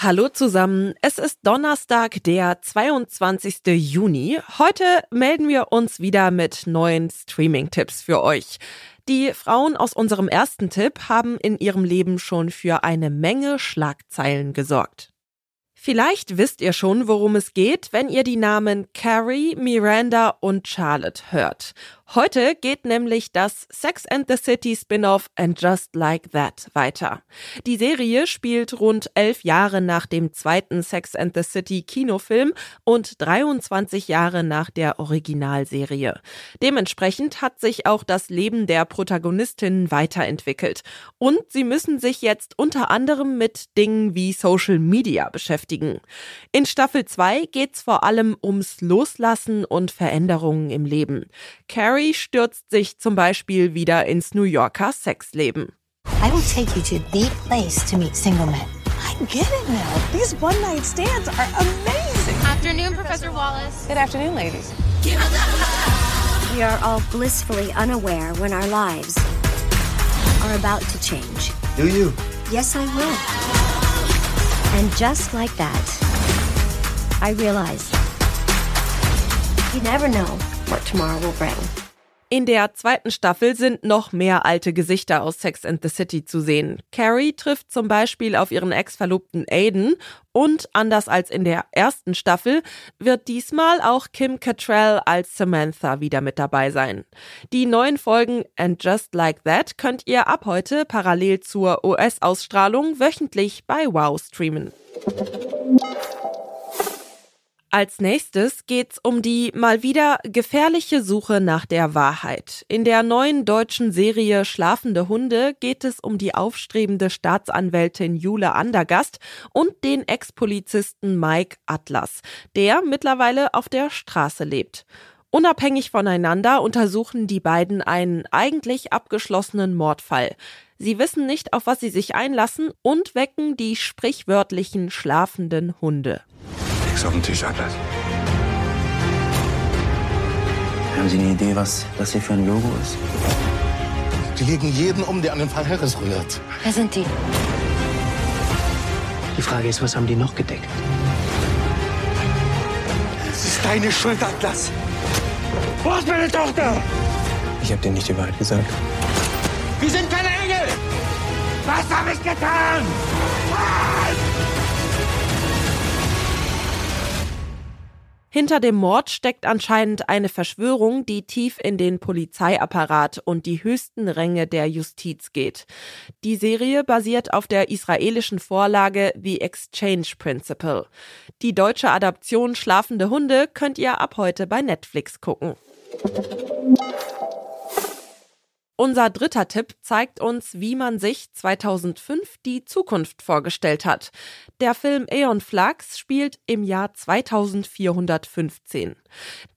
Hallo zusammen, es ist Donnerstag, der 22. Juni. Heute melden wir uns wieder mit neuen Streaming-Tipps für euch. Die Frauen aus unserem ersten Tipp haben in ihrem Leben schon für eine Menge Schlagzeilen gesorgt. Vielleicht wisst ihr schon, worum es geht, wenn ihr die Namen Carrie, Miranda und Charlotte hört. Heute geht nämlich das Sex and the City Spin-off And Just Like That weiter. Die Serie spielt rund elf Jahre nach dem zweiten Sex and the City Kinofilm und 23 Jahre nach der Originalserie. Dementsprechend hat sich auch das Leben der Protagonistinnen weiterentwickelt. Und sie müssen sich jetzt unter anderem mit Dingen wie Social Media beschäftigen. In Staffel 2 geht's vor allem ums Loslassen und Veränderungen im Leben. Carrie Harry stürzt sich zum Beispiel wieder ins New Yorker Sexleben. I will take you to the place to meet single men. I get it now. These one-night stands are amazing. Afternoon, Professor Wallace. Good afternoon, ladies. We are all blissfully unaware when our lives are about to change. Do you? Yes, I will. And just like that, I realize you never know what tomorrow will bring. In der zweiten Staffel sind noch mehr alte Gesichter aus Sex and the City zu sehen. Carrie trifft zum Beispiel auf ihren Ex-Verlobten Aiden und anders als in der ersten Staffel wird diesmal auch Kim Cattrall als Samantha wieder mit dabei sein. Die neuen Folgen And Just Like That könnt ihr ab heute parallel zur US-Ausstrahlung wöchentlich bei Wow streamen. Als nächstes geht's um die mal wieder gefährliche Suche nach der Wahrheit. In der neuen deutschen Serie Schlafende Hunde geht es um die aufstrebende Staatsanwältin Jule Andergast und den Ex-Polizisten Mike Atlas, der mittlerweile auf der Straße lebt. Unabhängig voneinander untersuchen die beiden einen eigentlich abgeschlossenen Mordfall. Sie wissen nicht, auf was sie sich einlassen und wecken die sprichwörtlichen schlafenden Hunde nichts auf dem Tisch, Atlas. Haben Sie eine Idee, was das hier für ein Logo ist? Die legen jeden um, der an den Fall Harris rührt. Wer sind die? Die Frage ist, was haben die noch gedeckt? Es ist deine Schuld, Atlas. Wo ist meine Tochter? Ich habe dir nicht die Wahrheit gesagt. Wir sind keine Engel! Was habe ich getan? Was? Hinter dem Mord steckt anscheinend eine Verschwörung, die tief in den Polizeiapparat und die höchsten Ränge der Justiz geht. Die Serie basiert auf der israelischen Vorlage The Exchange Principle. Die deutsche Adaption Schlafende Hunde könnt ihr ab heute bei Netflix gucken. Unser dritter Tipp zeigt uns, wie man sich 2005 die Zukunft vorgestellt hat. Der Film Aeon Flux spielt im Jahr 2415.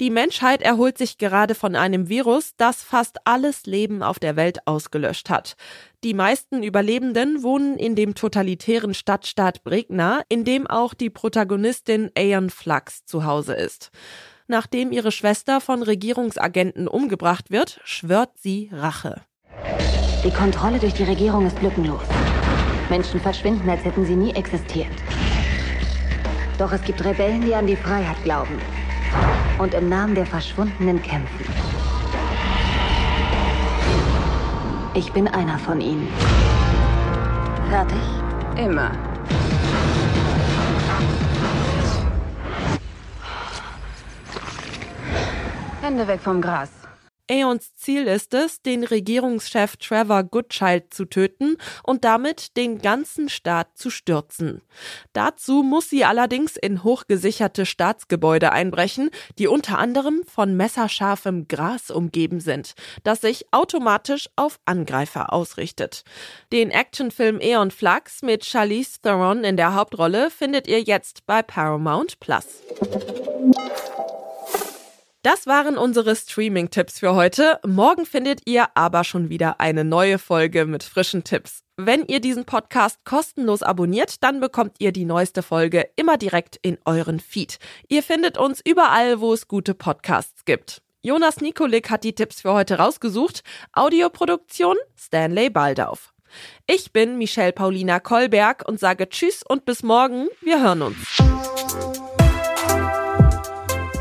Die Menschheit erholt sich gerade von einem Virus, das fast alles Leben auf der Welt ausgelöscht hat. Die meisten Überlebenden wohnen in dem totalitären Stadtstaat Bregna, in dem auch die Protagonistin Aeon Flux zu Hause ist. Nachdem ihre Schwester von Regierungsagenten umgebracht wird, schwört sie Rache. Die Kontrolle durch die Regierung ist lückenlos. Menschen verschwinden, als hätten sie nie existiert. Doch es gibt Rebellen, die an die Freiheit glauben und im Namen der Verschwundenen kämpfen. Ich bin einer von ihnen. Fertig? Immer. Hände weg vom Gras. Aeons Ziel ist es, den Regierungschef Trevor Goodchild zu töten und damit den ganzen Staat zu stürzen. Dazu muss sie allerdings in hochgesicherte Staatsgebäude einbrechen, die unter anderem von messerscharfem Gras umgeben sind, das sich automatisch auf Angreifer ausrichtet. Den Actionfilm Aeon Flux mit Charlize Theron in der Hauptrolle findet ihr jetzt bei Paramount Plus. Das waren unsere Streaming-Tipps für heute. Morgen findet ihr aber schon wieder eine neue Folge mit frischen Tipps. Wenn ihr diesen Podcast kostenlos abonniert, dann bekommt ihr die neueste Folge immer direkt in euren Feed. Ihr findet uns überall, wo es gute Podcasts gibt. Jonas Nikolik hat die Tipps für heute rausgesucht. Audioproduktion Stanley Baldauf. Ich bin Michelle Paulina Kolberg und sage Tschüss und bis morgen. Wir hören uns.